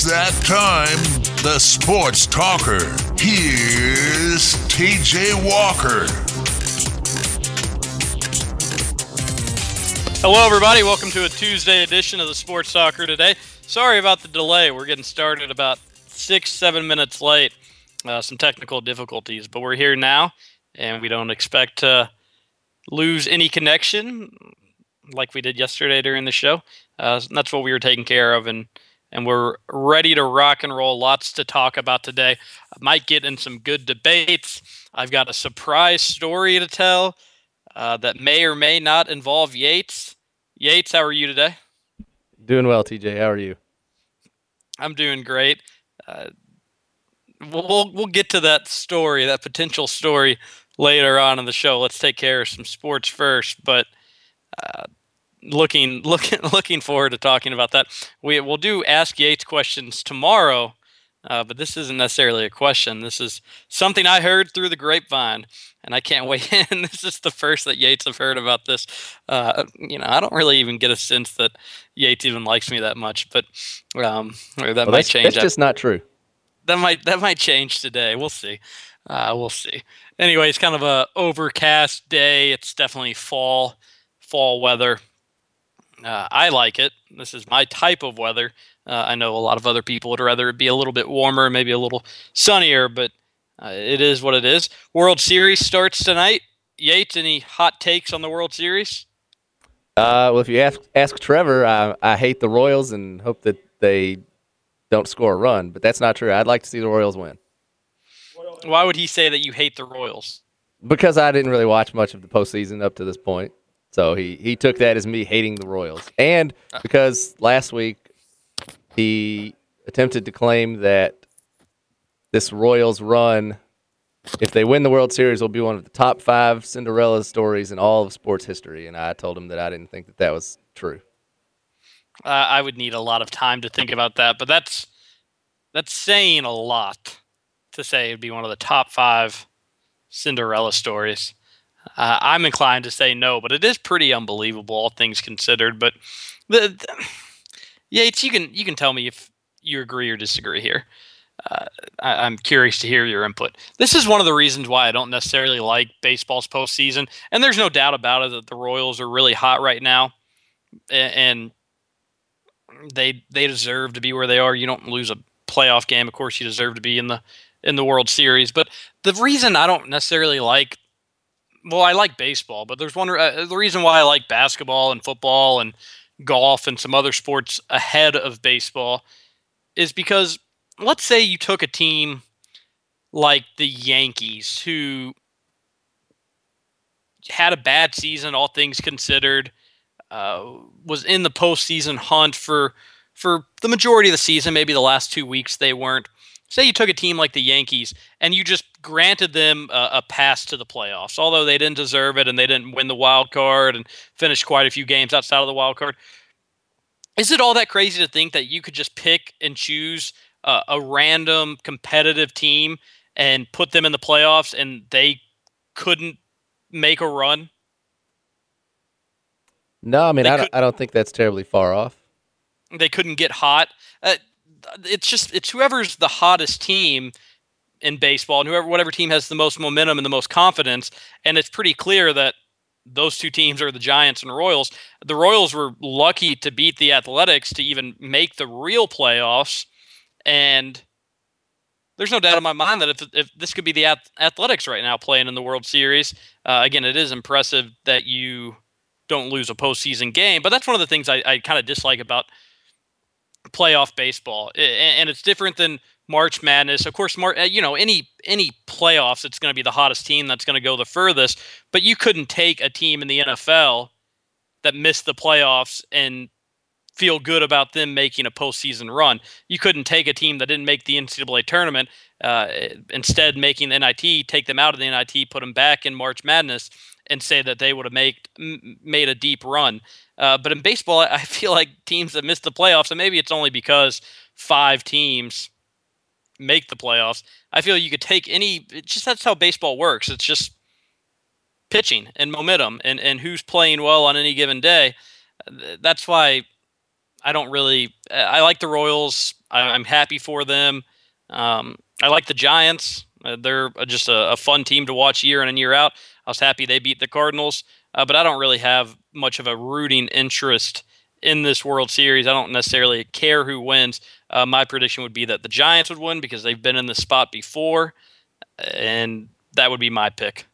It's that time, the sports talker. Here's TJ Walker. Hello, everybody. Welcome to a Tuesday edition of the Sports Talker today. Sorry about the delay. We're getting started about six, seven minutes late. Uh, some technical difficulties, but we're here now, and we don't expect to lose any connection like we did yesterday during the show. Uh, that's what we were taking care of, and and we're ready to rock and roll. Lots to talk about today. I might get in some good debates. I've got a surprise story to tell uh, that may or may not involve Yates. Yates, how are you today? Doing well, TJ. How are you? I'm doing great. Uh, we'll we'll get to that story, that potential story, later on in the show. Let's take care of some sports first, but. Uh, looking looking looking forward to talking about that. We will do ask Yates questions tomorrow, uh, but this isn't necessarily a question. This is something I heard through the grapevine, and I can't wait. and this is the first that Yates have heard about this. Uh, you know, I don't really even get a sense that Yates even likes me that much, but um, that well, might change. That's that. just not true. That might that might change today. We'll see. Uh, we'll see. Anyway, it's kind of a overcast day. It's definitely fall fall weather. Uh, I like it. This is my type of weather. Uh, I know a lot of other people would rather it be a little bit warmer, maybe a little sunnier, but uh, it is what it is. World Series starts tonight. Yates, any hot takes on the World Series? Uh, well, if you ask ask Trevor, I, I hate the Royals and hope that they don't score a run, but that's not true. I'd like to see the Royals win. Why would he say that you hate the Royals? Because I didn't really watch much of the postseason up to this point. So he, he took that as me hating the Royals. And because last week he attempted to claim that this Royals run, if they win the World Series, will be one of the top five Cinderella stories in all of sports history. And I told him that I didn't think that that was true. Uh, I would need a lot of time to think about that, but that's that's saying a lot to say it'd be one of the top five Cinderella stories. Uh, I'm inclined to say no, but it is pretty unbelievable, all things considered. But the, the Yates, you can you can tell me if you agree or disagree here. Uh, I, am curious to hear your input. This is one of the reasons why I don't necessarily like baseball's postseason, and there's no doubt about it that the Royals are really hot right now, and, and they they deserve to be where they are. You don't lose a playoff game, of course, you deserve to be in the in the World Series. But the reason I don't necessarily like well, I like baseball, but there's one uh, the reason why I like basketball and football and golf and some other sports ahead of baseball is because let's say you took a team like the Yankees who had a bad season, all things considered, uh, was in the postseason hunt for for the majority of the season. Maybe the last two weeks they weren't say you took a team like the Yankees and you just granted them a, a, pass to the playoffs, although they didn't deserve it and they didn't win the wild card and finish quite a few games outside of the wild card. Is it all that crazy to think that you could just pick and choose uh, a random competitive team and put them in the playoffs and they couldn't make a run? No, I mean, I don't, I don't think that's terribly far off. They couldn't get hot. Uh, it's just it's whoever's the hottest team in baseball and whoever whatever team has the most momentum and the most confidence and it's pretty clear that those two teams are the Giants and Royals. The Royals were lucky to beat the Athletics to even make the real playoffs and there's no doubt in my mind that if, if this could be the Athletics right now playing in the World Series, uh, again, it is impressive that you don't lose a postseason game. But that's one of the things I, I kind of dislike about playoff baseball, and it's different than March Madness. Of course, Mar- uh, you know any any playoffs, it's going to be the hottest team that's going to go the furthest. But you couldn't take a team in the NFL that missed the playoffs and feel good about them making a postseason run. You couldn't take a team that didn't make the NCAA tournament, uh, instead making the NIT, take them out of the NIT, put them back in March Madness, and say that they would have made made a deep run. Uh, but in baseball, I feel like teams that miss the playoffs, and maybe it's only because five teams make the playoffs. I feel you could take any. just that's how baseball works. It's just pitching and momentum, and and who's playing well on any given day. That's why I don't really. I like the Royals I, am happy for them. Um, I like the Giants. Uh, they're just a, a, fun team to watch year in and year out. I was happy they beat the Cardinals, uh, but I don't really have much of a rooting interest in this World Series. I don't necessarily care who wins. Uh, my prediction would be that the Giants would win because they've been in the spot before, and that would be my pick.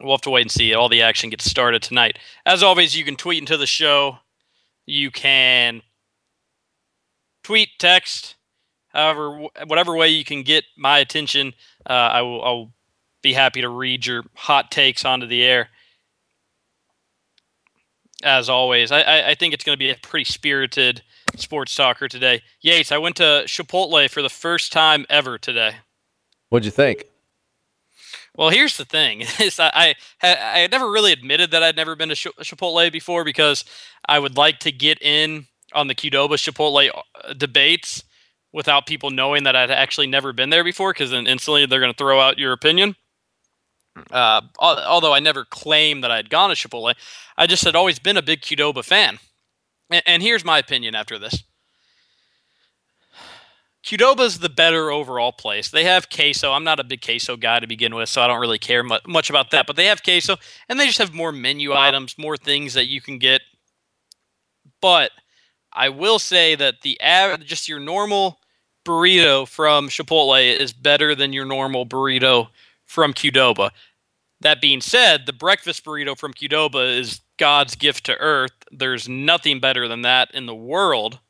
We'll have to wait and see. All the action gets started tonight. As always, you can tweet into the show. You can tweet, text, however, whatever way you can get my attention. Uh, I will I'll be happy to read your hot takes onto the air. As always, I, I think it's going to be a pretty spirited sports talker today. Yates, I went to Chipotle for the first time ever today. What'd you think? Well, here's the thing: is I, I I had never really admitted that I'd never been to Chipotle before because I would like to get in on the Qdoba Chipotle uh, debates without people knowing that I'd actually never been there before, because then instantly they're going to throw out your opinion. Uh, although I never claimed that I'd gone to Chipotle, I just had always been a big Qdoba fan. And, and here's my opinion after this. Qdoba's the better overall place. They have queso. I'm not a big queso guy to begin with, so I don't really care much about that. But they have queso, and they just have more menu items, more things that you can get. But I will say that the av- just your normal burrito from Chipotle is better than your normal burrito from Qdoba. That being said, the breakfast burrito from Qdoba is God's gift to earth. There's nothing better than that in the world.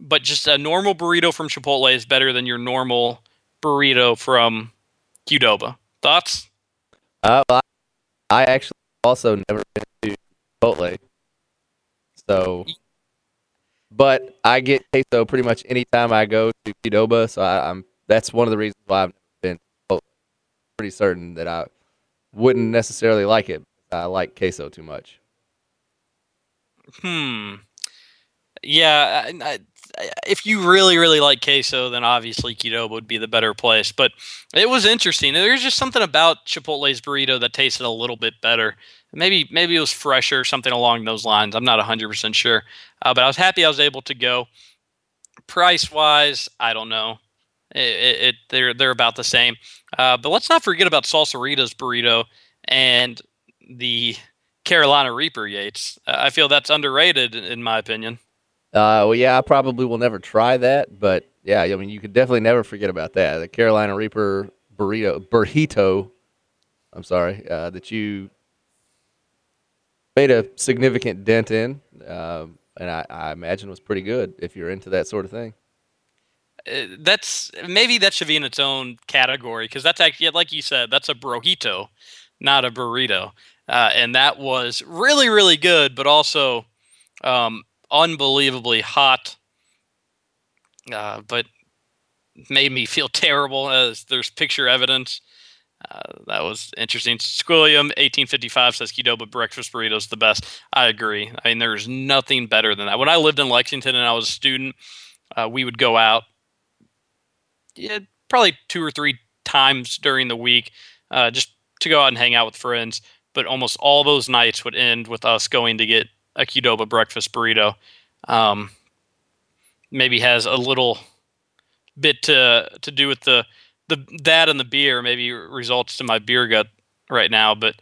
But just a normal burrito from Chipotle is better than your normal burrito from Qdoba. Thoughts? Uh, I actually also never been to Chipotle. So but I get queso pretty much anytime I go to Qdoba, so I, am that's one of the reasons why I've never pretty certain that I wouldn't necessarily like it. I like queso too much. Hmm. Yeah, I, I, if you really, really like queso, then obviously Qdoba would be the better place. But it was interesting. There's just something about Chipotle's burrito that tasted a little bit better maybe maybe it was fresher, something along those lines. I'm not 100% sure, uh, but I was happy I was able to go. Price wise, I don't know. It, it, it, they're they're about the same. Uh, but let's not forget about Salsarita's burrito and the Carolina Reaper Yates. Uh, I feel that's underrated in my opinion. Uh, well, yeah, I probably will never try that, but yeah, I mean, you could definitely never forget about that. The Carolina Reaper burrito, burrito. I'm sorry, uh, that you made a significant dent in, um, and I, I, imagine was pretty good if you're into that sort of thing. Uh, that's maybe that should be in its own category because that's actually like you said, that's a brojito, not a burrito, uh, and that was really really good, but also um, unbelievably hot. Uh, but made me feel terrible as there's picture evidence uh, that was interesting. Squilliam, 1855 says Qdoba breakfast burritos the best. I agree. I mean, there's nothing better than that. When I lived in Lexington and I was a student, uh, we would go out yeah, probably two or three times during the week uh, just to go out and hang out with friends. But almost all those nights would end with us going to get a Qdoba breakfast burrito. Um, maybe has a little bit to to do with the the that and the beer maybe results to my beer gut right now, but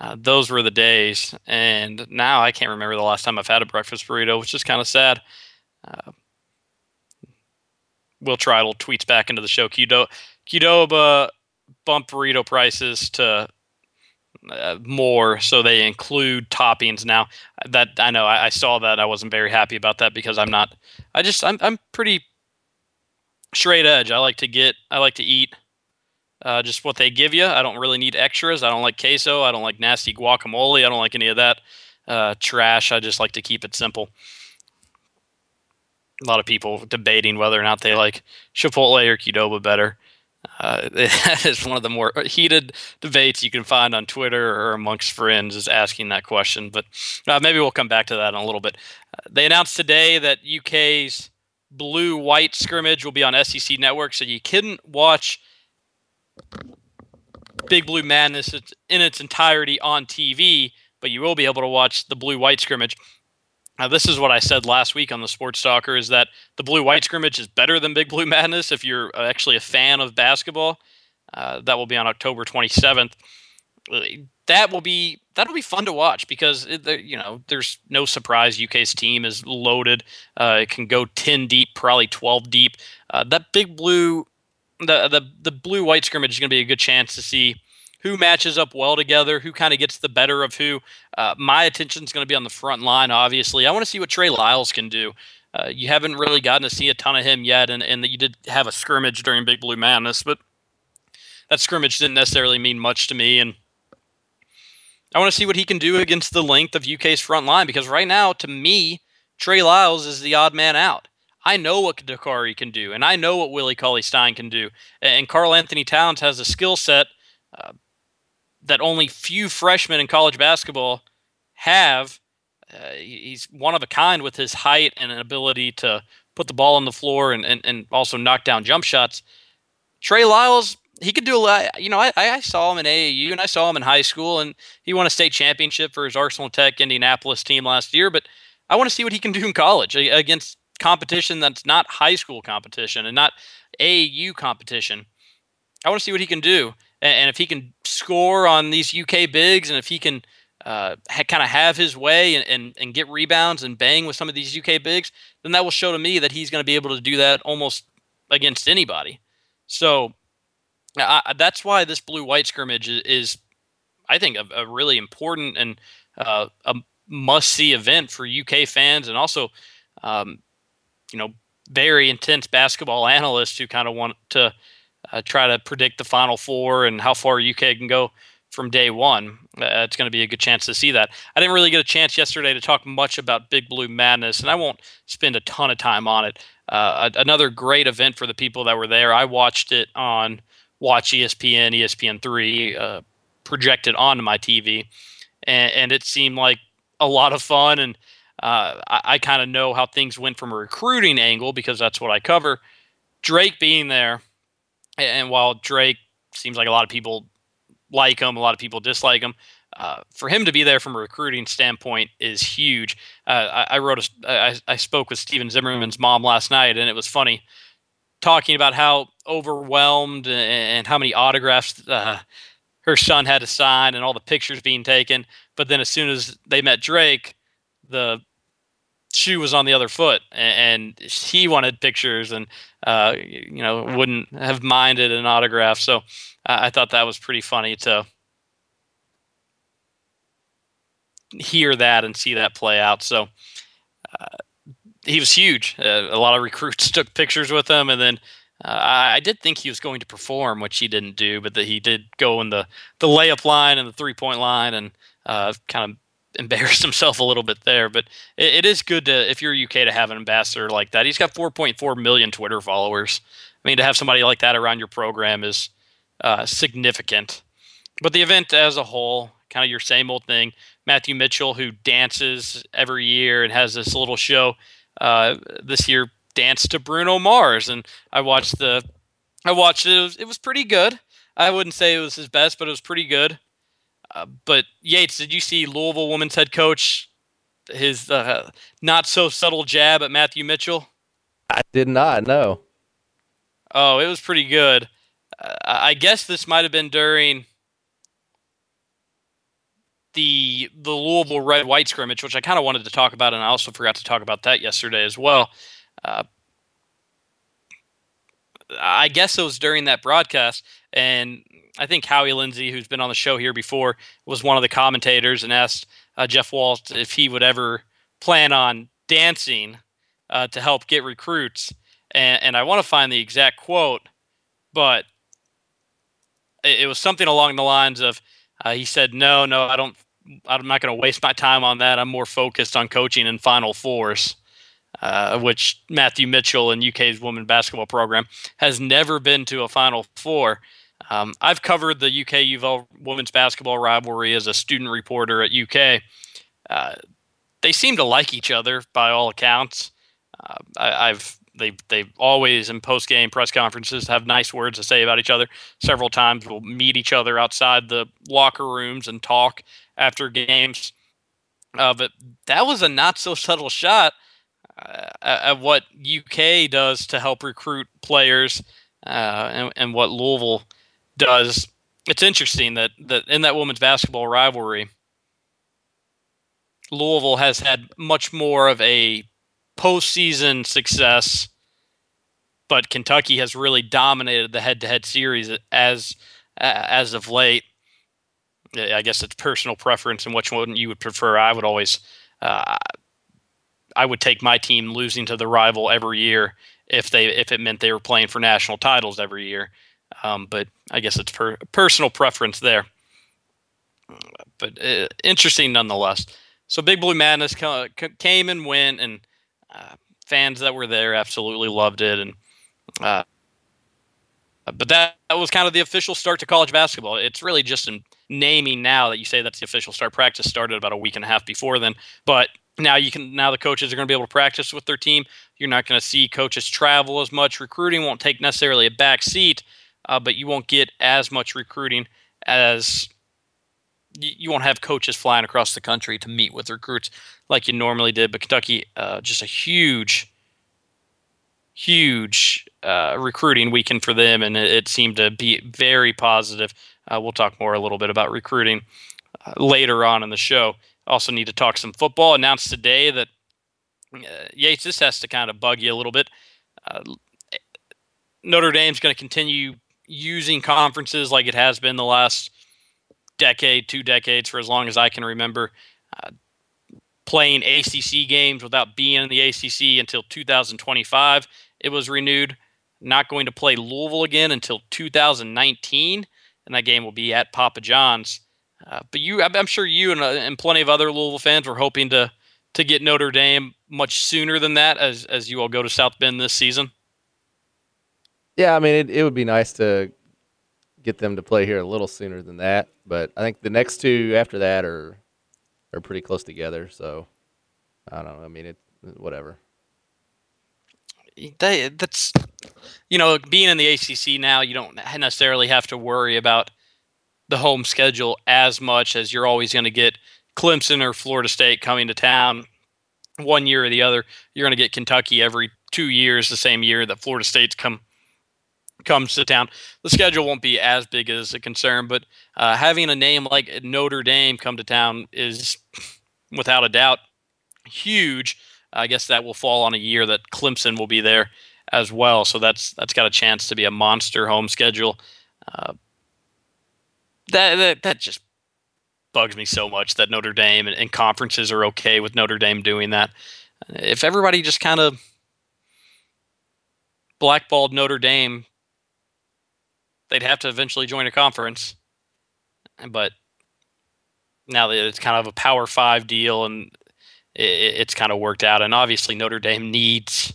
uh, those were the days. And now I can't remember the last time I've had a breakfast burrito, which is kind of sad. Uh, Will Tritle tweets back into the show. Qdo- Qdoba bump burrito prices to uh, more, so they include toppings now. That I know I, I, saw that. I wasn't very happy about that because I'm not. I just I'm I'm pretty straight edge. I like to get, I like to eat uh, just what they give you. I don't really need extras. I don't like queso. I don't like nasty guacamole. I don't like any of that uh, trash. I just like to keep it simple. A lot of people debating whether or not they like Chipotle or Qdoba better. Uh, that is one of the more heated debates you can find on Twitter or amongst friends is asking that question. But uh, maybe we'll come back to that in a little bit. Uh, they announced today that UK's blue white scrimmage will be on SEC Network, so you couldn't watch Big Blue Madness in its entirety on TV, but you will be able to watch the blue white scrimmage. Now, this is what I said last week on the Sports Talker: is that the Blue White scrimmage is better than Big Blue Madness if you're actually a fan of basketball. Uh, that will be on October 27th. That will be that'll be fun to watch because it, you know there's no surprise UK's team is loaded. Uh, it can go 10 deep, probably 12 deep. Uh, that Big Blue, the the the Blue White scrimmage is going to be a good chance to see who matches up well together, who kind of gets the better of who. Uh, my attention is going to be on the front line, obviously. I want to see what Trey Lyles can do. Uh, you haven't really gotten to see a ton of him yet, and, and you did have a scrimmage during Big Blue Madness, but that scrimmage didn't necessarily mean much to me. And I want to see what he can do against the length of UK's front line because right now, to me, Trey Lyles is the odd man out. I know what Dakari can do, and I know what Willie Cauley Stein can do. And Karl-Anthony Towns has a skill set uh, that only few freshmen in college basketball have. Uh, he's one of a kind with his height and an ability to put the ball on the floor and, and, and also knock down jump shots. Trey Lyles, he could do a lot. You know, I, I saw him in AAU and I saw him in high school, and he won a state championship for his Arsenal Tech Indianapolis team last year. But I want to see what he can do in college against competition that's not high school competition and not AAU competition. I want to see what he can do, and, if he can score on these UK bigs, and if he can uh, ha- kind of have his way and, and, and get rebounds and bang with some of these UK bigs, then that will show to me that he's going to be able to do that almost against anybody. So I, that's why this blue white scrimmage is, is I think, a, a, really important and uh, a must see event for UK fans and also, um, you know, very intense basketball analysts who kind of want to uh, try to predict the Final Four and how far UK can go from day one. Uh, it's going to be a good chance to see that. I didn't really get a chance yesterday to talk much about Big Blue Madness, and I won't spend a ton of time on it. Uh, another great event for the people that were there. I watched it on Watch ESPN, ESPN3, uh, projected onto my TV, and, and, it seemed like a lot of fun. And uh, I, I kind of know how things went from a recruiting angle because that's what I cover. Drake being there and while Drake seems like a lot of people like him, a lot of people dislike him. Uh, for him to be there from a recruiting standpoint is huge. Uh, I, I, wrote a, I, I spoke with Stephen Zimmerman's mom last night, and it was funny talking about how overwhelmed and, how many autographs uh, her son had to sign and all the pictures being taken. But then as soon as they met Drake, the shoe was on the other foot and, he wanted pictures and uh, you know wouldn't have minded an autograph so i thought that was pretty funny to hear that and see that play out so uh, he was huge. Uh, a lot of recruits took pictures with him and then uh, I did think he was going to perform, which he didn't do, but that he did go in the, the layup line and the three point line and uh, kind of embarrassed himself a little bit there, but it, it is good to if you're UK to have an ambassador like that. He's got 4.4 million Twitter followers. I mean, to have somebody like that around your program is uh, significant. But the event as a whole, kind of your same old thing. Matthew Mitchell, who dances every year and has this little show uh, this year, danced to Bruno Mars, and I watched the, I watched it. It was, it was pretty good. I wouldn't say it was his best, but it was pretty good. Uh, but Yates, did you see Louisville women's head coach his uh, not so subtle jab at Matthew Mitchell? I did not know. Oh, it was pretty good. Uh, I guess this might have been during the the Louisville red white scrimmage, which I kind of wanted to talk about, and I also forgot to talk about that yesterday as well. Uh, I guess it was during that broadcast, and I think Howie Lindsey, who's been on the show here before, was one of the commentators and asked uh, Jeff Walz if he would ever plan on dancing uh, to help get recruits. And, and I want to find the exact quote, but it, it was something along the lines of uh, he said, "No, no, I don't. I'm not going to waste my time on that. I'm more focused on coaching in Final Fours." Uh, which Matthew Mitchell and UK's women basketball program has never been to a Final Four. Um, I've covered the UK UofL women's basketball rivalry as a student reporter at UK. Uh, they seem to like each other by all accounts. Uh, I, have they they always in post game press conferences have nice words to say about each other. Several times we'll meet each other outside the locker rooms and talk after games. Uh, but that was a not so subtle shot at what UK does to help recruit players uh, and, and what Louisville does. It's interesting that, that in that women's basketball rivalry, Louisville has had much more of a postseason success, but Kentucky has really dominated the head-to-head series as as of late. I guess it's personal preference and which one you would prefer. I would always, uh, I would take my team losing to the rival every year if they if it meant they were playing for national titles every year. Um, but I guess it's per, personal preference there. But uh, interesting nonetheless. So Big Blue Madness came and went, and uh, fans that were there absolutely loved it. And uh, but that, that was kind of the official start to college basketball. It's really just in naming now that you say that's the official start. Practice started about a week and a half before then, but now you can now the coaches are going to be able to practice with their team. You're not going to see coaches travel as much. Recruiting won't take necessarily a back seat, uh, but you won't get as much recruiting as you won't have coaches flying across the country to meet with recruits like you normally did. But Kentucky, uh, just a huge, huge uh, recruiting weekend for them, and it, it, seemed to be very positive. Uh, we'll talk more a little bit about recruiting uh, later on in the show. Also, need to talk some football. Announced today that uh, Yates, this has to kind of bug you a little bit. Uh, Notre Dame's going to continue using conferences like it has been the last decade, two decades, for as long as I can remember. Uh, playing ACC games without being in the ACC until 2025. It was renewed. Not going to play Louisville again until 2019, and that game will be at Papa John's. Uh, but you, I'm sure you and, uh, and plenty of other Louisville fans were hoping to to get Notre Dame much sooner than that, as as you all go to South Bend this season. Yeah, I mean, it, it would be nice to get them to play here a little sooner than that. But I think the next two after that are are pretty close together. So I don't know. I mean, it whatever. They, that's you know being in the ACC now, you don't necessarily have to worry about the home schedule as much as you're always going to get Clemson or Florida State coming to town one year or the other. You're going to get Kentucky every two years, the same year that Florida State's come comes to town. The schedule won't be as big as a concern, but uh, having a name like Notre Dame come to town is, without a doubt, huge. I guess that will fall on a year that Clemson will be there as well. So that's that's got a chance to be a monster home schedule. Uh, that, that that just bugs me so much that Notre Dame and, and conferences are okay with Notre Dame doing that. If everybody just kind of blackballed Notre Dame they'd have to eventually join a conference. But now that it's kind of a Power Five deal, and it, it's kind of worked out. And obviously, Notre Dame needs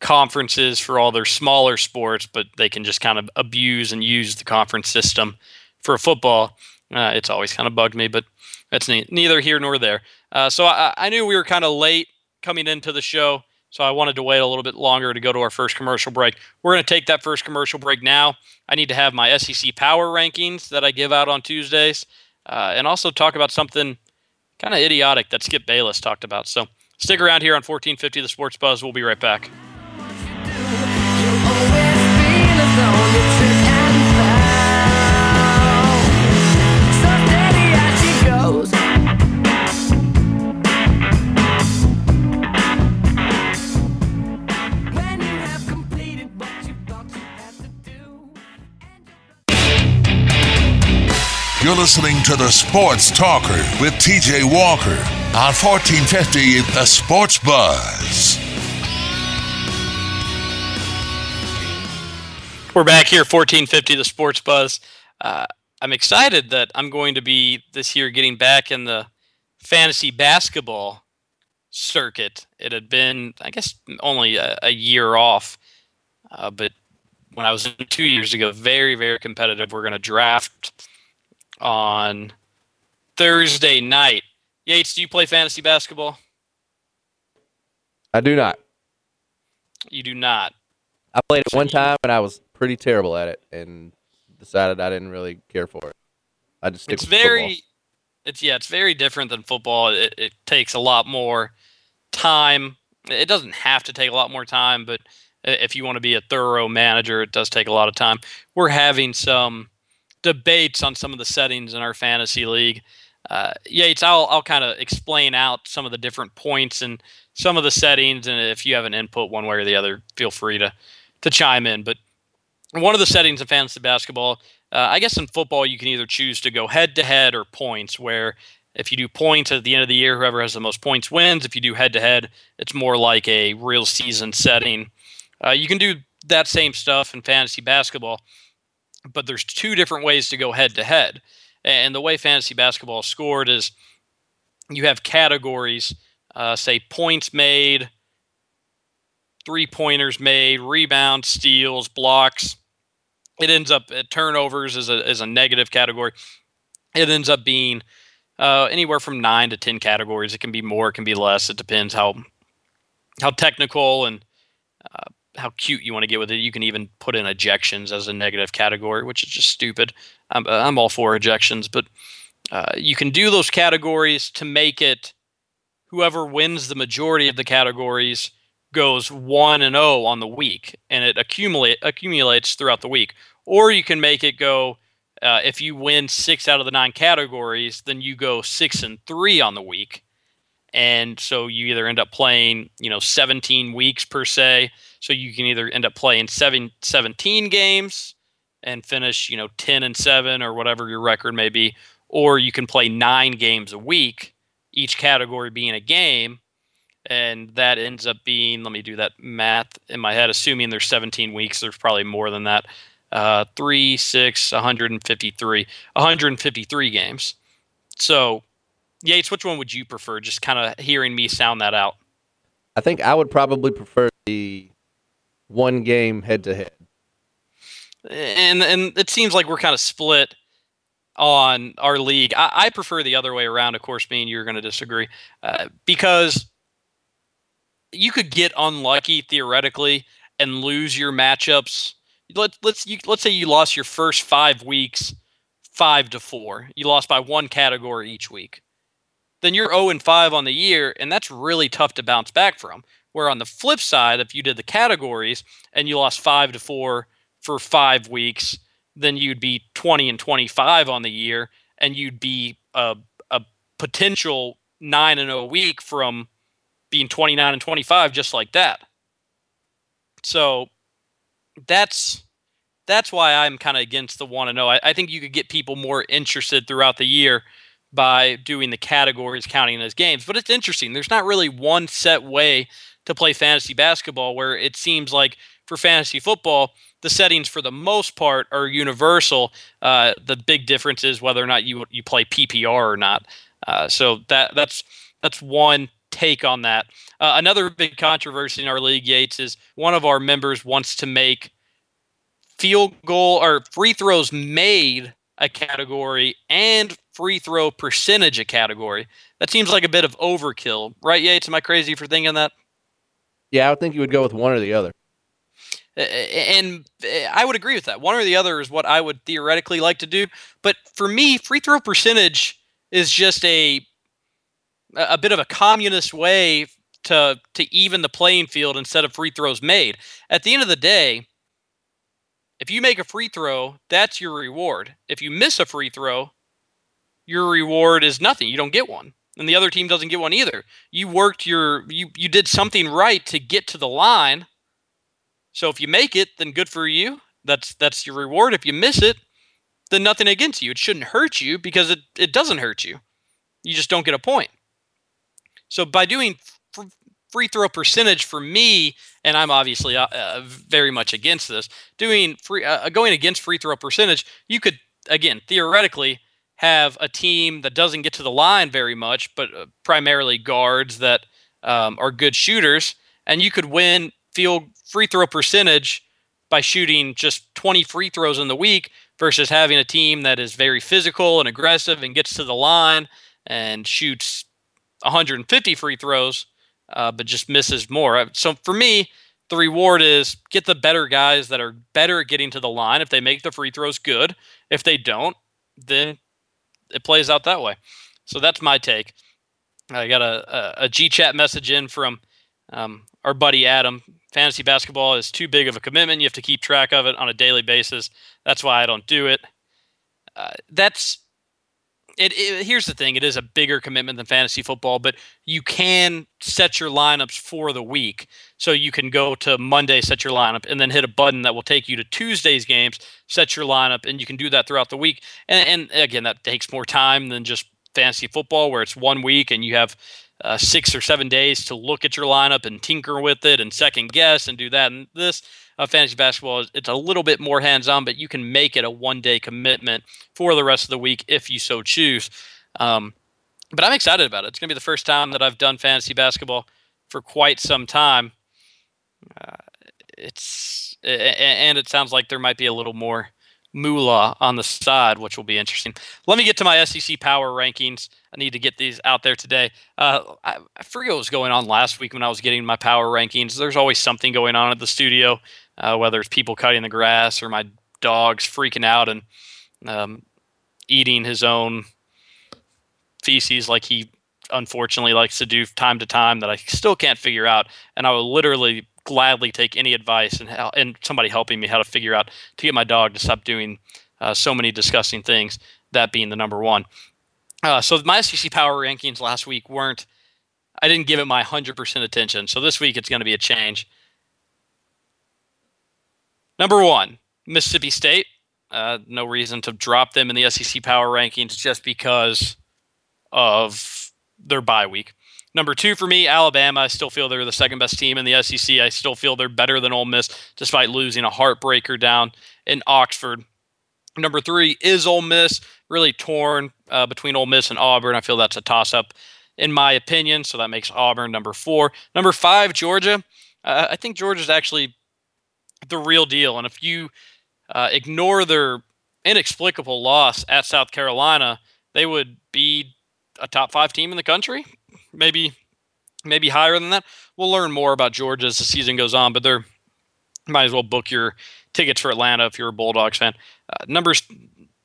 conferences for all their smaller sports, but they can just kind of abuse and use the conference system for football. Uh, it's always kind of bugged me, but that's ne- neither here nor there. Uh, so I, I, knew we were kind of late coming into the show. So I wanted to wait a little bit longer to go to our first commercial break. We're going to take that first commercial break now. I need to have my SEC power rankings that I give out on Tuesdays, uh, and also talk about something kind of idiotic that Skip Bayless talked about. So stick around here on 1450 The Sports Buzz. We'll be right back. You're listening to the Sports Talker with TJ Walker on 1450 The Sports Buzz. We're back here, 1450 The Sports Buzz. Uh, I'm excited that I'm going to be this year getting back in the fantasy basketball circuit. It had been, I guess, only a, a year off, uh, but when I was two years ago, very, very competitive. We're going to draft on Thursday night. Yates, do you play fantasy basketball? I do not. You do not. I played it one time and I was pretty terrible at it and decided I didn't really care for it. I just it's very football. It's yeah, it's very different than football. It, it takes a lot more time. It doesn't have to take a lot more time, but if you want to be a thorough manager, it does take a lot of time. We're having some debates on some of the settings in our fantasy league. Uh, Yates, I'll I'll kind of explain out some of the different points and some of the settings, and if you have an input one way or the other, feel free to to chime in. But one of the settings in fantasy basketball, uh, I guess in football, you can either choose to go head to head or points, where if you do points at the end of the year, whoever has the most points wins. If you do head to head, it's more like a real season setting. Uh, you can do that same stuff in fantasy basketball, but there's two different ways to go head to head. And the way fantasy basketball is scored is you have categories, uh, say points made, three pointers made, rebounds, steals, blocks. It ends up at uh, turnovers as a, as a negative category. It ends up being uh, anywhere from nine to ten categories. It can be more, it can be less. It depends how how technical and uh, how cute you want to get with it. You can even put in ejections as a negative category, which is just stupid. I'm, I'm all for ejections, but uh, you can do those categories to make it whoever wins the majority of the categories goes 1 and 0 on the week and it accumulate accumulates throughout the week or you can make it go uh, if you win 6 out of the 9 categories then you go 6 and 3 on the week and so you either end up playing you know 17 weeks per se. So you can either end up playing seven, 17 games and finish you know 10 and 7 or whatever your record may be or you can play 9 games a week each category being a game. And that ends up being let me do that math in my head assuming there's 17 weeks there's probably more than that. Uh, 3 6 153 153 games. So yates which one would you prefer just kind of hearing me sound that out i think i would probably prefer the one game head to head and and it seems like we're kind of split on our league I, I prefer the other way around of course me and you're going to disagree uh, because you could get unlucky theoretically and lose your matchups. Let, let's you, let's say you lost your first five weeks, five to four. You lost by one category each week. Then you're 0 and 5 on the year, and that's really tough to bounce back from. Where on the flip side, if you did the categories and you lost five to four for five weeks, then you'd be 20 and 25 on the year, and you'd be a, a potential 9 and 0 week from being 29 and 25 just like that. So that's that's why I'm kind of against the one to oh. know. I, I think you could get people more interested throughout the year by doing the categories counting as games. But it's interesting. There's not really one set way to play fantasy basketball where it seems like for fantasy football, the settings for the most part are universal. Uh, the big difference is whether or not you you play PPR or not. Uh, so that that's that's one take on that. Uh, another big controversy in our league, Yates, is one of our members wants to make field goal or free throws made a category and free throw percentage a category. That seems like a bit of overkill, right, Yates? Am I crazy for thinking that? Yeah, I would think you would go with one or the other. And eh, I would agree with that. One or the other is what I would theoretically like to do. But for me, free throw percentage is just a a bit of a communist way to to even the playing field instead of free throws made. At the end of the day, if you make a free throw, that's your reward. If you miss a free throw, your reward is nothing. You don't get one. And the other team doesn't get one either. You worked your you you did something right to get to the line. So if you make it, then good for you. That's that's your reward. If you miss it, then nothing against you. It shouldn't hurt you because it, it doesn't hurt you. You just don't get a point. So by doing free throw percentage for me, and I'm obviously uh, uh, very much against this, doing free uh, going against free throw percentage, you could again theoretically have a team that doesn't get to the line very much, but uh, primarily guards that um, are good shooters, and you could win field free throw percentage by shooting just 20 free throws in the week versus having a team that is very physical and aggressive and gets to the line and shoots 150 free throws, uh, but just misses more. Uh, so for me, the reward is get the better guys that are better at getting to the line. If they make the free throws, good. If they don't, then it plays out that way. So that's my take. I got a, a, a G chat message in from um, our buddy Adam. Fantasy basketball is too big of a commitment. You have to keep track of it on a daily basis. That's why I don't do it. Uh, that's it, it, here's the thing it is a bigger commitment than fantasy football but you can set your lineups for the week. So you can go to monday set your lineup and then hit a button that will take you to tuesday's games set your lineup and you can do that throughout the week. And, and again that takes more time than just fantasy football where it's one week and you have uh, six or seven days to look at your lineup and tinker with it and second guess and do that and this uh, fantasy basketball it's a little bit more hands-on but you can make it a one day commitment for the rest of the week if you so choose um, but i'm excited about it it's going to be the first time that i've done fantasy basketball for quite some time uh, it's and it sounds like there might be a little more moolah on the side, which will be interesting. Let me get to my SEC power rankings. I need to get these out there today. Uh, I, I, forget what was going on last week when I was getting my power rankings. There's always something going on at the studio, uh, whether it's people cutting the grass or my dog's freaking out and um, eating his own feces like he unfortunately likes to do time to time that I still can't figure out. And I will literally gladly take any advice and and somebody helping me how to figure out to get my dog to stop doing uh, so many disgusting things. That being the number one. Uh, so my SEC power rankings last week weren't. I didn't give it my hundred percent attention. So this week it's going to be a change. Number one, Mississippi State. Uh, no reason to drop them in the SEC power rankings just because of their bye week. Number two for me, Alabama. I still feel they're the second best team in the SEC. I still feel they're better than Ole Miss, despite losing a heartbreaker down in Oxford. Number three is Ole Miss, really torn uh, between Ole Miss and Auburn. I feel that's a toss up, in my opinion. So that makes Auburn number four. Number five, Georgia. Uh, I think Georgia's actually the real deal. And if you uh, ignore their inexplicable loss at South Carolina, they would be a top five team in the country maybe maybe higher than that. We'll learn more about Georgia as the season goes on, but they're might as well book your tickets for Atlanta if you're a Bulldogs fan. Uh, number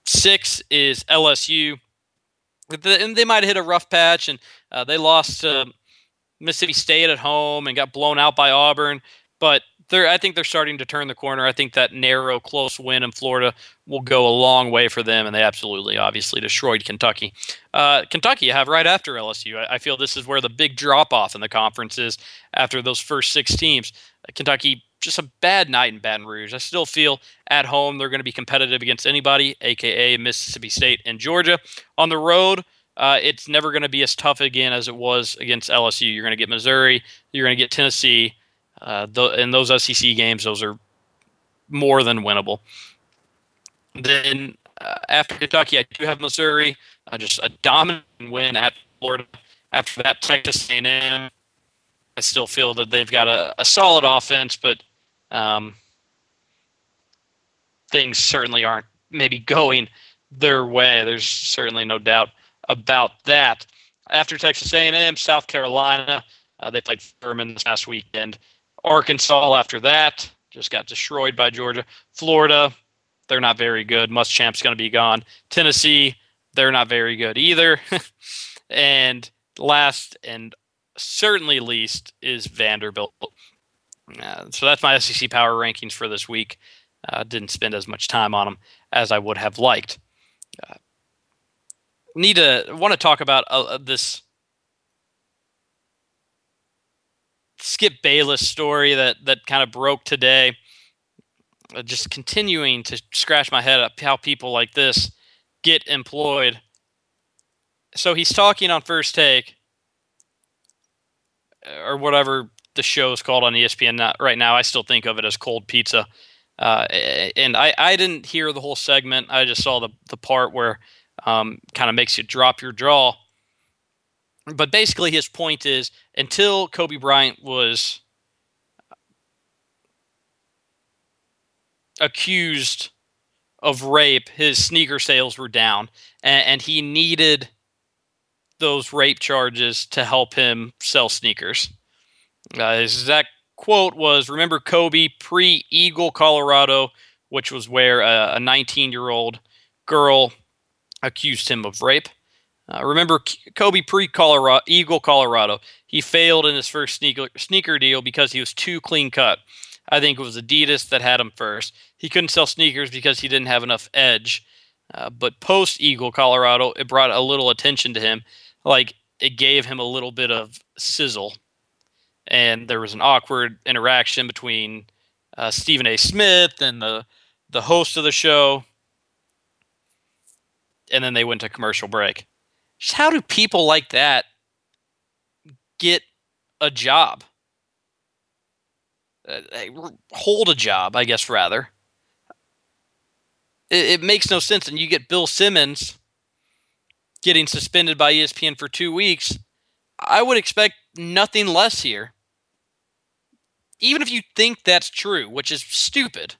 six is LSU. And they might have hit a rough patch, and uh, they lost to Mississippi State at home and got blown out by Auburn. But they're I think they're starting to turn the corner. I think that narrow, close win in Florida will go a long way for them, and they absolutely, obviously, destroyed Kentucky. Uh, Kentucky, I have right after LSU. I, I, feel this is where the big drop off in the conference is after those first six teams. Kentucky, just a bad night in Baton Rouge. I still feel at home they're going to be competitive against anybody, aka Mississippi State and Georgia. On the road. Uh, it's never going to be as tough again as it was against LSU. You're going to get Missouri, you're going to get Tennessee, uh, in those SEC games, those are more than winnable. Then uh, after Kentucky, I do have Missouri, uh, just a dominant win at Florida. After that, Texas A&M. I still feel that they've got a, a solid offense, but um, things certainly aren't maybe going their way. There's certainly no doubt about that. After Texas A&M, South Carolina, uh, they played Furman this past weekend. Arkansas after that just got destroyed by Georgia. Florida, they're not very good. Muschamp's going to be gone. Tennessee, they're not very good either. and last and certainly least is Vanderbilt. Uh, so that's my SEC power rankings for this week. Uh, didn't spend as much time on them as I would have liked. Uh, need to want to talk about uh, this Skip Bayless story that that kind of broke today. Uh, just continuing to scratch my head up how people like this get employed. So he's talking on First Take uh, or whatever the show is called on ESPN not, right now. I still think of it as cold pizza. Uh, and I, I didn't hear the whole segment. I just saw the, the part where um, kind of makes you drop your jaw but basically, his point is until Kobe Bryant was accused of rape, his sneaker sales were down, and, and he needed those rape charges to help him sell sneakers. Uh, his exact quote was Remember Kobe pre Eagle, Colorado, which was where a 19 year old girl accused him of rape. Uh, remember Kobe pre Colorado Eagle Colorado. He failed in his first sneaker sneaker deal because he was too clean cut. I think it was Adidas that had him first. He couldn't sell sneakers because he didn't have enough edge. Uh, but post Eagle Colorado, it brought a little attention to him. Like it gave him a little bit of sizzle. And there was an awkward interaction between uh, Stephen A. Smith and the the host of the show. And then they went to commercial break. How do people like that get a job? Uh, hold a job, I guess, rather. It, it makes no sense. And you get Bill Simmons getting suspended by ESPN for two weeks. I would expect nothing less here. Even if you think that's true, which is stupid,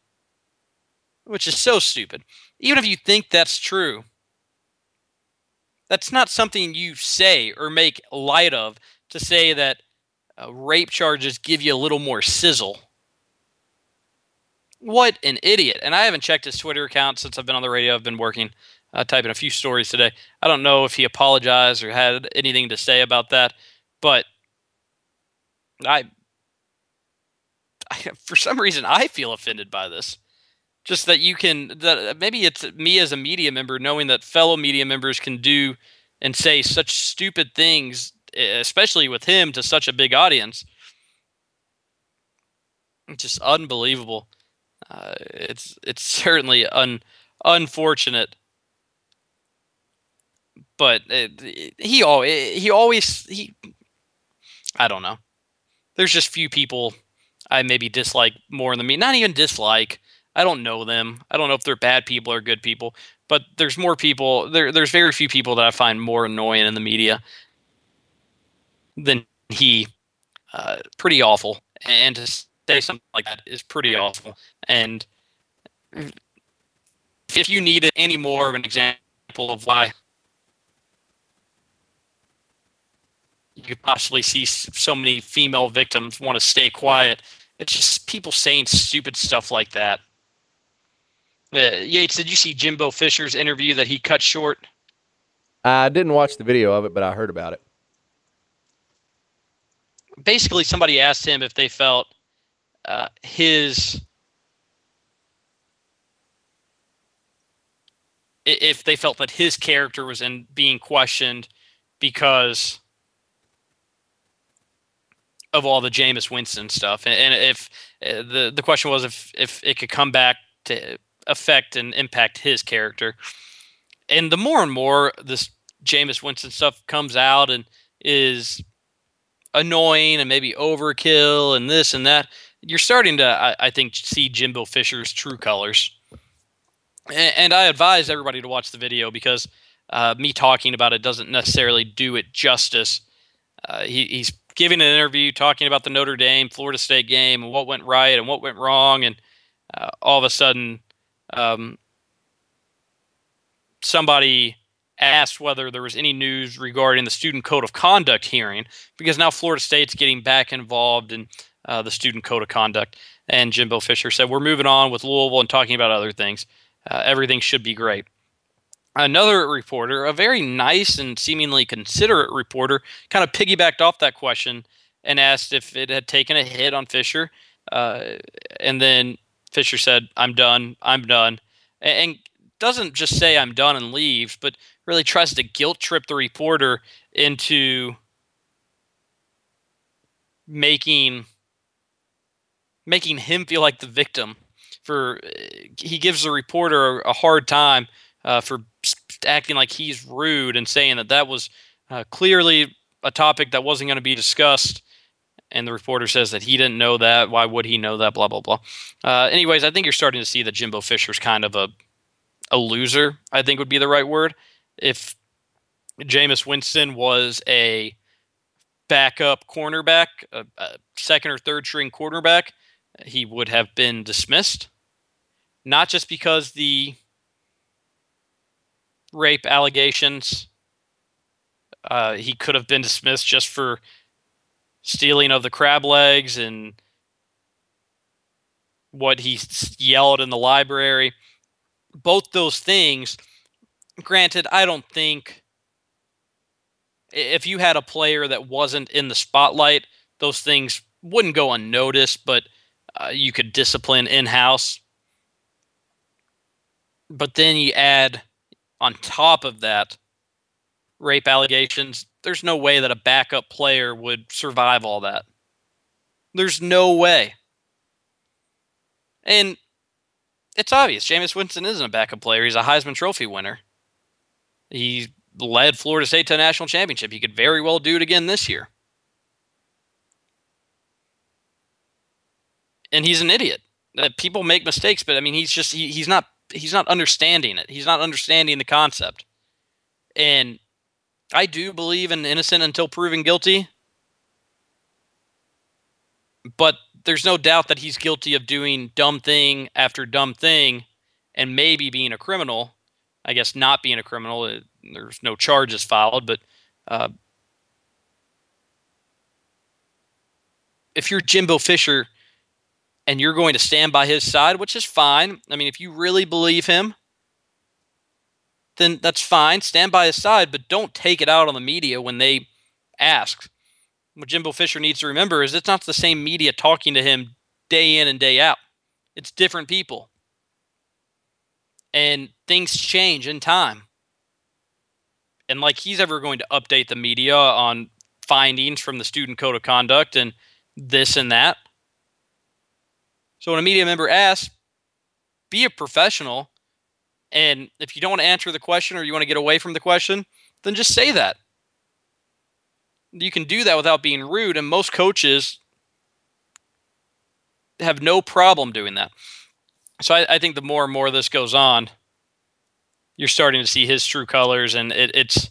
which is so stupid, even if you think that's true, that's not something you say or make light of to say that uh, rape charges give you a little more sizzle. What an idiot. And I haven't checked his Twitter account since I've been on the radio. I've been working, uh, typing a few stories today. I don't know if he apologized or had anything to say about that, but I, I for some reason, I feel offended by this just that you can that maybe it's me as a media member knowing that fellow media members can do and say such stupid things especially with him to such a big audience it's just unbelievable uh, it's it's certainly un, unfortunate but it, he always he always he I don't know. There's just few people I maybe dislike more than me. Not even dislike. I don't know them. I don't know if they're bad people or good people, but there's more people. There, there's very few people that I find more annoying in the media than he. Uh, pretty awful, and to say something like that is pretty awful. And if you needed any more of an example of why you could possibly see so many female victims want to stay quiet, it's just people saying stupid stuff like that. Uh, Yates, did you see Jimbo Fisher's interview that he cut short? I didn't watch the video of it, but I heard about it. Basically, somebody asked him if they felt uh, his if they felt that his character was in being questioned because of all the Jameis Winston stuff, and, if uh, the the question was if if it could come back to affect and impact his character. And the more and more this Jameis Winston stuff comes out and is annoying and maybe overkill and this and that, you're starting to, I, I think, see Jimbo Fisher's true colors. And, and, I advise everybody to watch the video because uh, me talking about it doesn't necessarily do it justice. Uh, he, he's giving an interview talking about the Notre Dame Florida State game and what went right and what went wrong, and uh, all of a sudden um, somebody asked whether there was any news regarding the student code of conduct hearing because now Florida State's getting back involved in uh, the student code of conduct. And Jimbo Fisher said, We're moving on with Louisville and talking about other things. Uh, everything should be great. Another reporter, a very nice and seemingly considerate reporter, kind of piggybacked off that question and asked if it had taken a hit on Fisher. Uh, and then Fisher said, "I'm done. I'm done," and doesn't just say "I'm done" and leaves, but really tries to guilt trip the reporter into making making him feel like the victim. For he gives the reporter a hard time uh, for acting like he's rude and saying that that was uh, clearly a topic that wasn't going to be discussed and the reporter says that he didn't know that. Why would he know that? Blah blah blah. Uh, anyways, I think you're starting to see that Jimbo Fisher's kind of a a loser. I think would be the right word. If Jameis Winston was a backup cornerback, a, a second or third string cornerback, he would have been dismissed. Not just because the rape allegations. Uh, he could have been dismissed just for stealing of the crab legs and what he yelled in the library. Both those things, granted, I don't think if you had a player that wasn't in the spotlight, those things wouldn't go unnoticed, but uh, you could discipline in house. But then you add on top of that rape allegations. There's no way that a backup player would survive all that. There's no way. And it's obvious. Jameis Winston isn't a backup player. He's a Heisman Trophy winner. He led Florida State to a national championship. He could very well do it again this year. And he's an idiot. Uh, people make mistakes, but I mean, he's just he, he's not he's not understanding it. He's not understanding the concept. And I do believe in innocent until proven guilty. But there's no doubt that he's guilty of doing dumb thing after dumb thing and maybe being a criminal. I guess not being a criminal. Uh, there's no charges filed, but uh, if you're Jimbo Fisher and you're going to stand by his side, which is fine. I mean, if you really believe him, then that's fine. Stand by his side, but don't take it out on the media when they ask. What Jimbo Fisher needs to remember is it's not the same media talking to him day in and day out. It's different people. And things change in time. And like he's ever going to update the media on findings from the student code of conduct and this and that. So when a media member asks, be a professional and if you don't want to answer the question or you want to get away from the question, then just say that. You can do that without being rude, and most coaches have no problem doing that. So I, I think the more and more this goes on, you're starting to see his true colors, and it, it's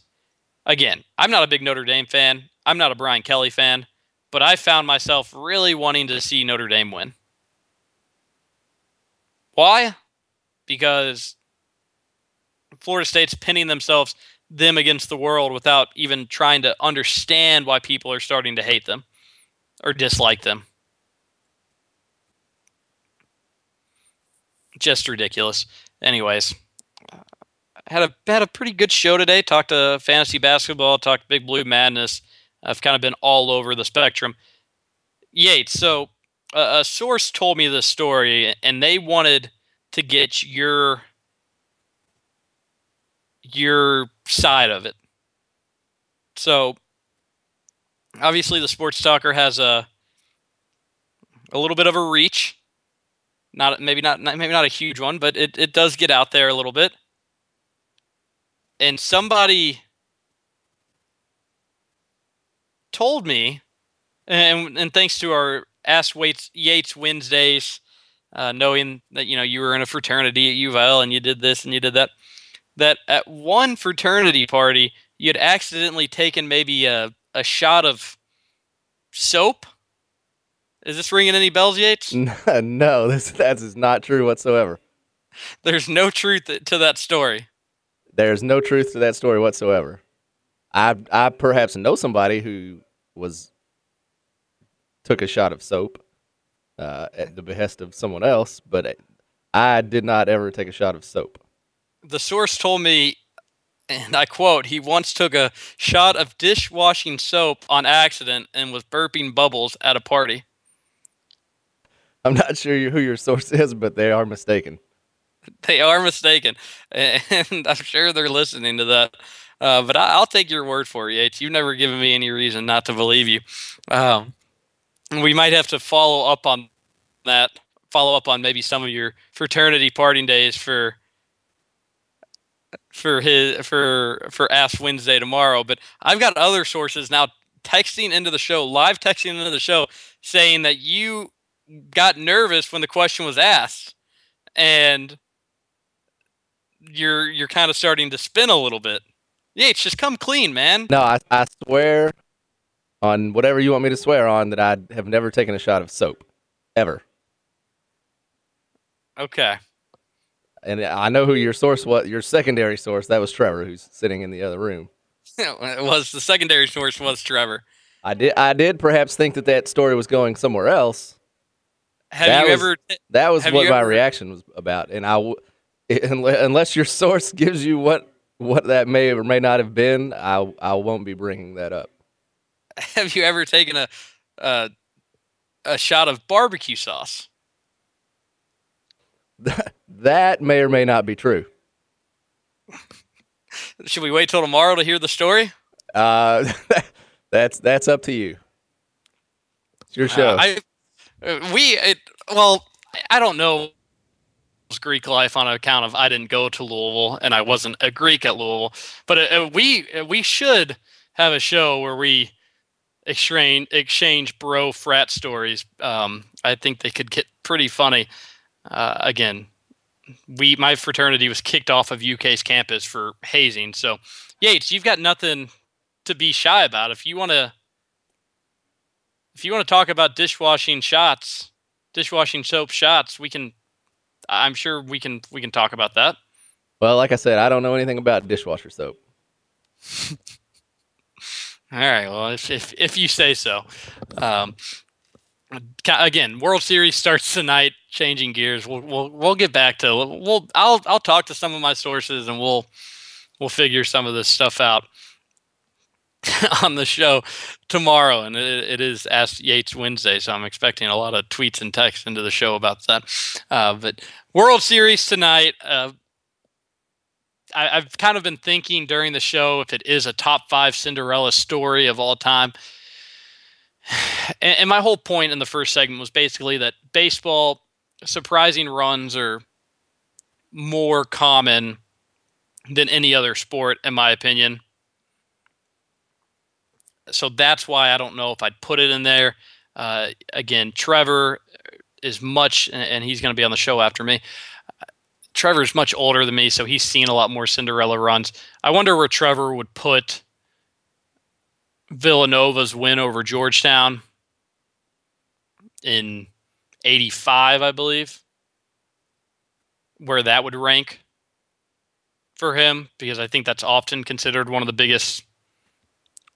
again, I'm not a big Notre Dame fan. I'm not a Brian Kelly fan, but I found myself really wanting to see Notre Dame win. Why? Because Florida State's pinning themselves them against the world without even trying to understand why people are starting to hate them or dislike them. Just ridiculous. Anyways, uh, had a had a pretty good show today. Talked to fantasy basketball, talked Big Blue Madness. I've kind of been all over the spectrum. Yates, so uh, a source told me this story, and they wanted to get your your side of it. So obviously the sports talker has a a little bit of a reach. Not maybe not, maybe not a huge one, but it, it does get out there a little bit. And somebody told me, and and thanks to our Ask Waits Yates Wednesdays, uh, knowing that you know you were in a fraternity at UofL and you did this and you did that that at one fraternity party you had accidentally taken maybe a, a shot of soap. Is this ringing any bells, Yates? no, this that is not true whatsoever. There's no truth to that story. There's no truth to that story whatsoever. I I perhaps know somebody who was took a shot of soap uh, at the behest of someone else, but I did not ever take a shot of soap the source told me, and I quote, he once took a shot of dishwashing soap on accident and was burping bubbles at a party. I'm not sure who your source is, but they are mistaken. They are mistaken, and I'm sure they're listening to that. Uh, but I, will take your word for it, Yates. You've never given me any reason not to believe you. Um, we might have to follow up on that. Follow up on maybe some of your fraternity parting days for for his for for Ask Wednesday tomorrow. But I've got other sources now texting into the show, live texting into the show, saying that you got nervous when the question was asked, and you're you're kind of starting to spin a little bit. Yates, just come clean, man. No, I, I swear on whatever you want me to swear on that I have never taken a shot of soap, ever. Okay and I know who your source was. Your secondary source that was Trevor, who's sitting in the other room. it was the secondary source was Trevor. I did. I did perhaps think that that story was going somewhere else. Have that you was, ever? That was what my ever, reaction was about, and I, unless your source gives you what what that may or may not have been, I I won't be bringing that up. Have you ever taken a a, a shot of barbecue sauce? That may or may not be true. Should we wait till tomorrow to hear the story? Uh, that's that's up to you. It's your show. Uh, I uh, we it, well, I don't know Greek life on account of I didn't go to Louisville and I wasn't a Greek at Louisville, but uh, we we should have a show where we exchange exchange bro frat stories. Um, I think they could get pretty funny. Uh, again, we my fraternity was kicked off of UK's campus for hazing. So, Yates, you've got nothing to be shy about. If you want to, if you want to talk about dishwashing shots, dishwashing soap shots, we can. I'm sure we can we can talk about that. Well, like I said, I don't know anything about dishwasher soap. All right. Well, if if, if you say so. Um, again, World Series starts tonight. Changing gears, we'll we'll we'll get back to we'll I'll I'll talk to some of my sources and we'll we'll figure some of this stuff out on the show tomorrow. And it, it is Ask Yates Wednesday, so I'm expecting a lot of tweets and texts into the show about that. Uh, but World Series tonight. Uh, I, have kind of been thinking during the show if it is a top five Cinderella story of all time. And, and my whole point in the first segment was basically that baseball surprising runs are more common than any other sport, in my opinion. So that's why I don't know if I'd put it in there. Uh, again, Trevor is much, and he's going to be on the show after me. Trevor's much older than me, so he's seen a lot more Cinderella runs. I wonder where Trevor would put Villanova's win over Georgetown in 85, I believe, where that would rank for him because I think that's often considered one of the biggest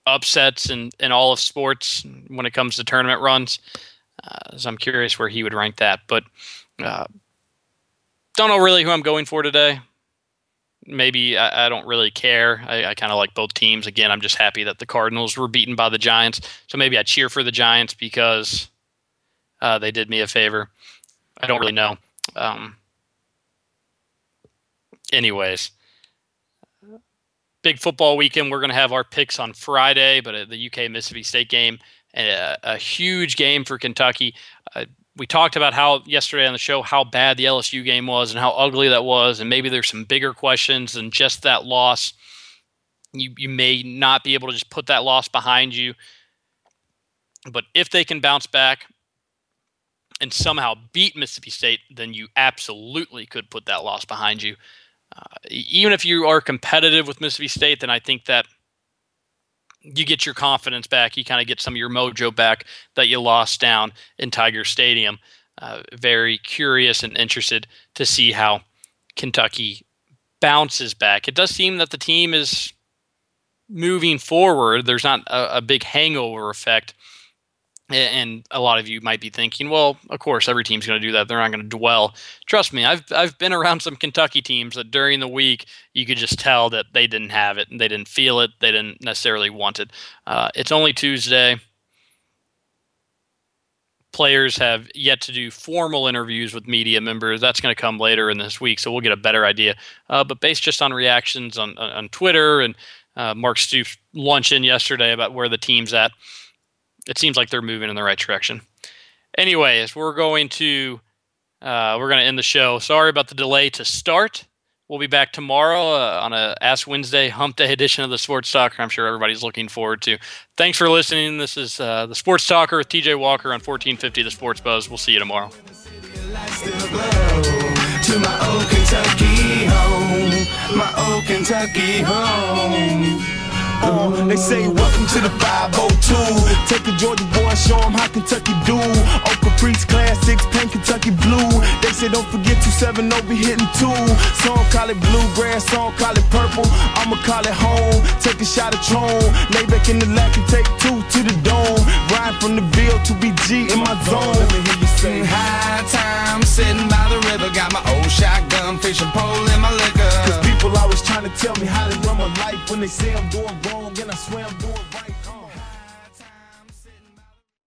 upsets in, in all of sports when it comes to tournament runs. Uh, so I'm curious where he would rank that. But uh, don't know really who I'm going for today. Maybe I, I don't really care. I, I kind of like both teams. Again, I'm just happy that the Cardinals were beaten by the Giants. So maybe I cheer for the Giants because uh, they did me a favor. I don't really know. Um, anyways, big football weekend. We're going to have our picks on Friday, but the UK Mississippi State game, a, a huge game for Kentucky. Uh, we talked about how yesterday on the show how bad the LSU game was and how ugly that was, and maybe there's some bigger questions than just that loss. You you may not be able to just put that loss behind you, but if they can bounce back, and somehow beat Mississippi State, then you absolutely could put that loss behind you. Uh, even if you are competitive with Mississippi State, then I think that you get your confidence back. You kind of get some of your mojo back that you lost down in Tiger Stadium. Uh, very curious and interested to see how Kentucky bounces back. It does seem that the team is moving forward. There's not a, a big hangover effect and a lot of you might be thinking, well, of course, every team's going to do that. They're not going to dwell. Trust me, I've I've been around some Kentucky teams that during the week you could just tell that they didn't have it and they didn't feel it. They didn't necessarily want it. Uh, it's only Tuesday. Players have yet to do formal interviews with media members. That's going to come later in this week, so we'll get a better idea. Uh, but based just on reactions on on Twitter and uh, Mark Stoops luncheon yesterday about where the team's at it seems like they're moving in the right direction. Anyways, we're going to uh, we're going to end the show. Sorry about the delay to start. We'll be back tomorrow uh, on a Ask Wednesday Hump Day edition of the Sports Talker. I'm sure everybody's looking forward to. Thanks for listening. This is uh, the Sports Talker with TJ Walker on 1450 The Sports Buzz. We'll see you tomorrow. To my old Kentucky home, my old Kentucky home. They say welcome to the 502. Take a Georgia boy, show him how Kentucky do. Caprice Classics, paint Kentucky blue. They say don't forget 2-7 be hitting two. Some call it bluegrass, some call it purple. I'ma call it home. Take a shot of Tron. Lay back in the lap and take two to the dome. Ride from the Ville to BG in my zone. Let me hear you say high time, sitting by the river. Got my old shotgun, fishing pole in my liquor. Always try trying to tell me how to run my life. When they say I'm doing wrong and I swear I'm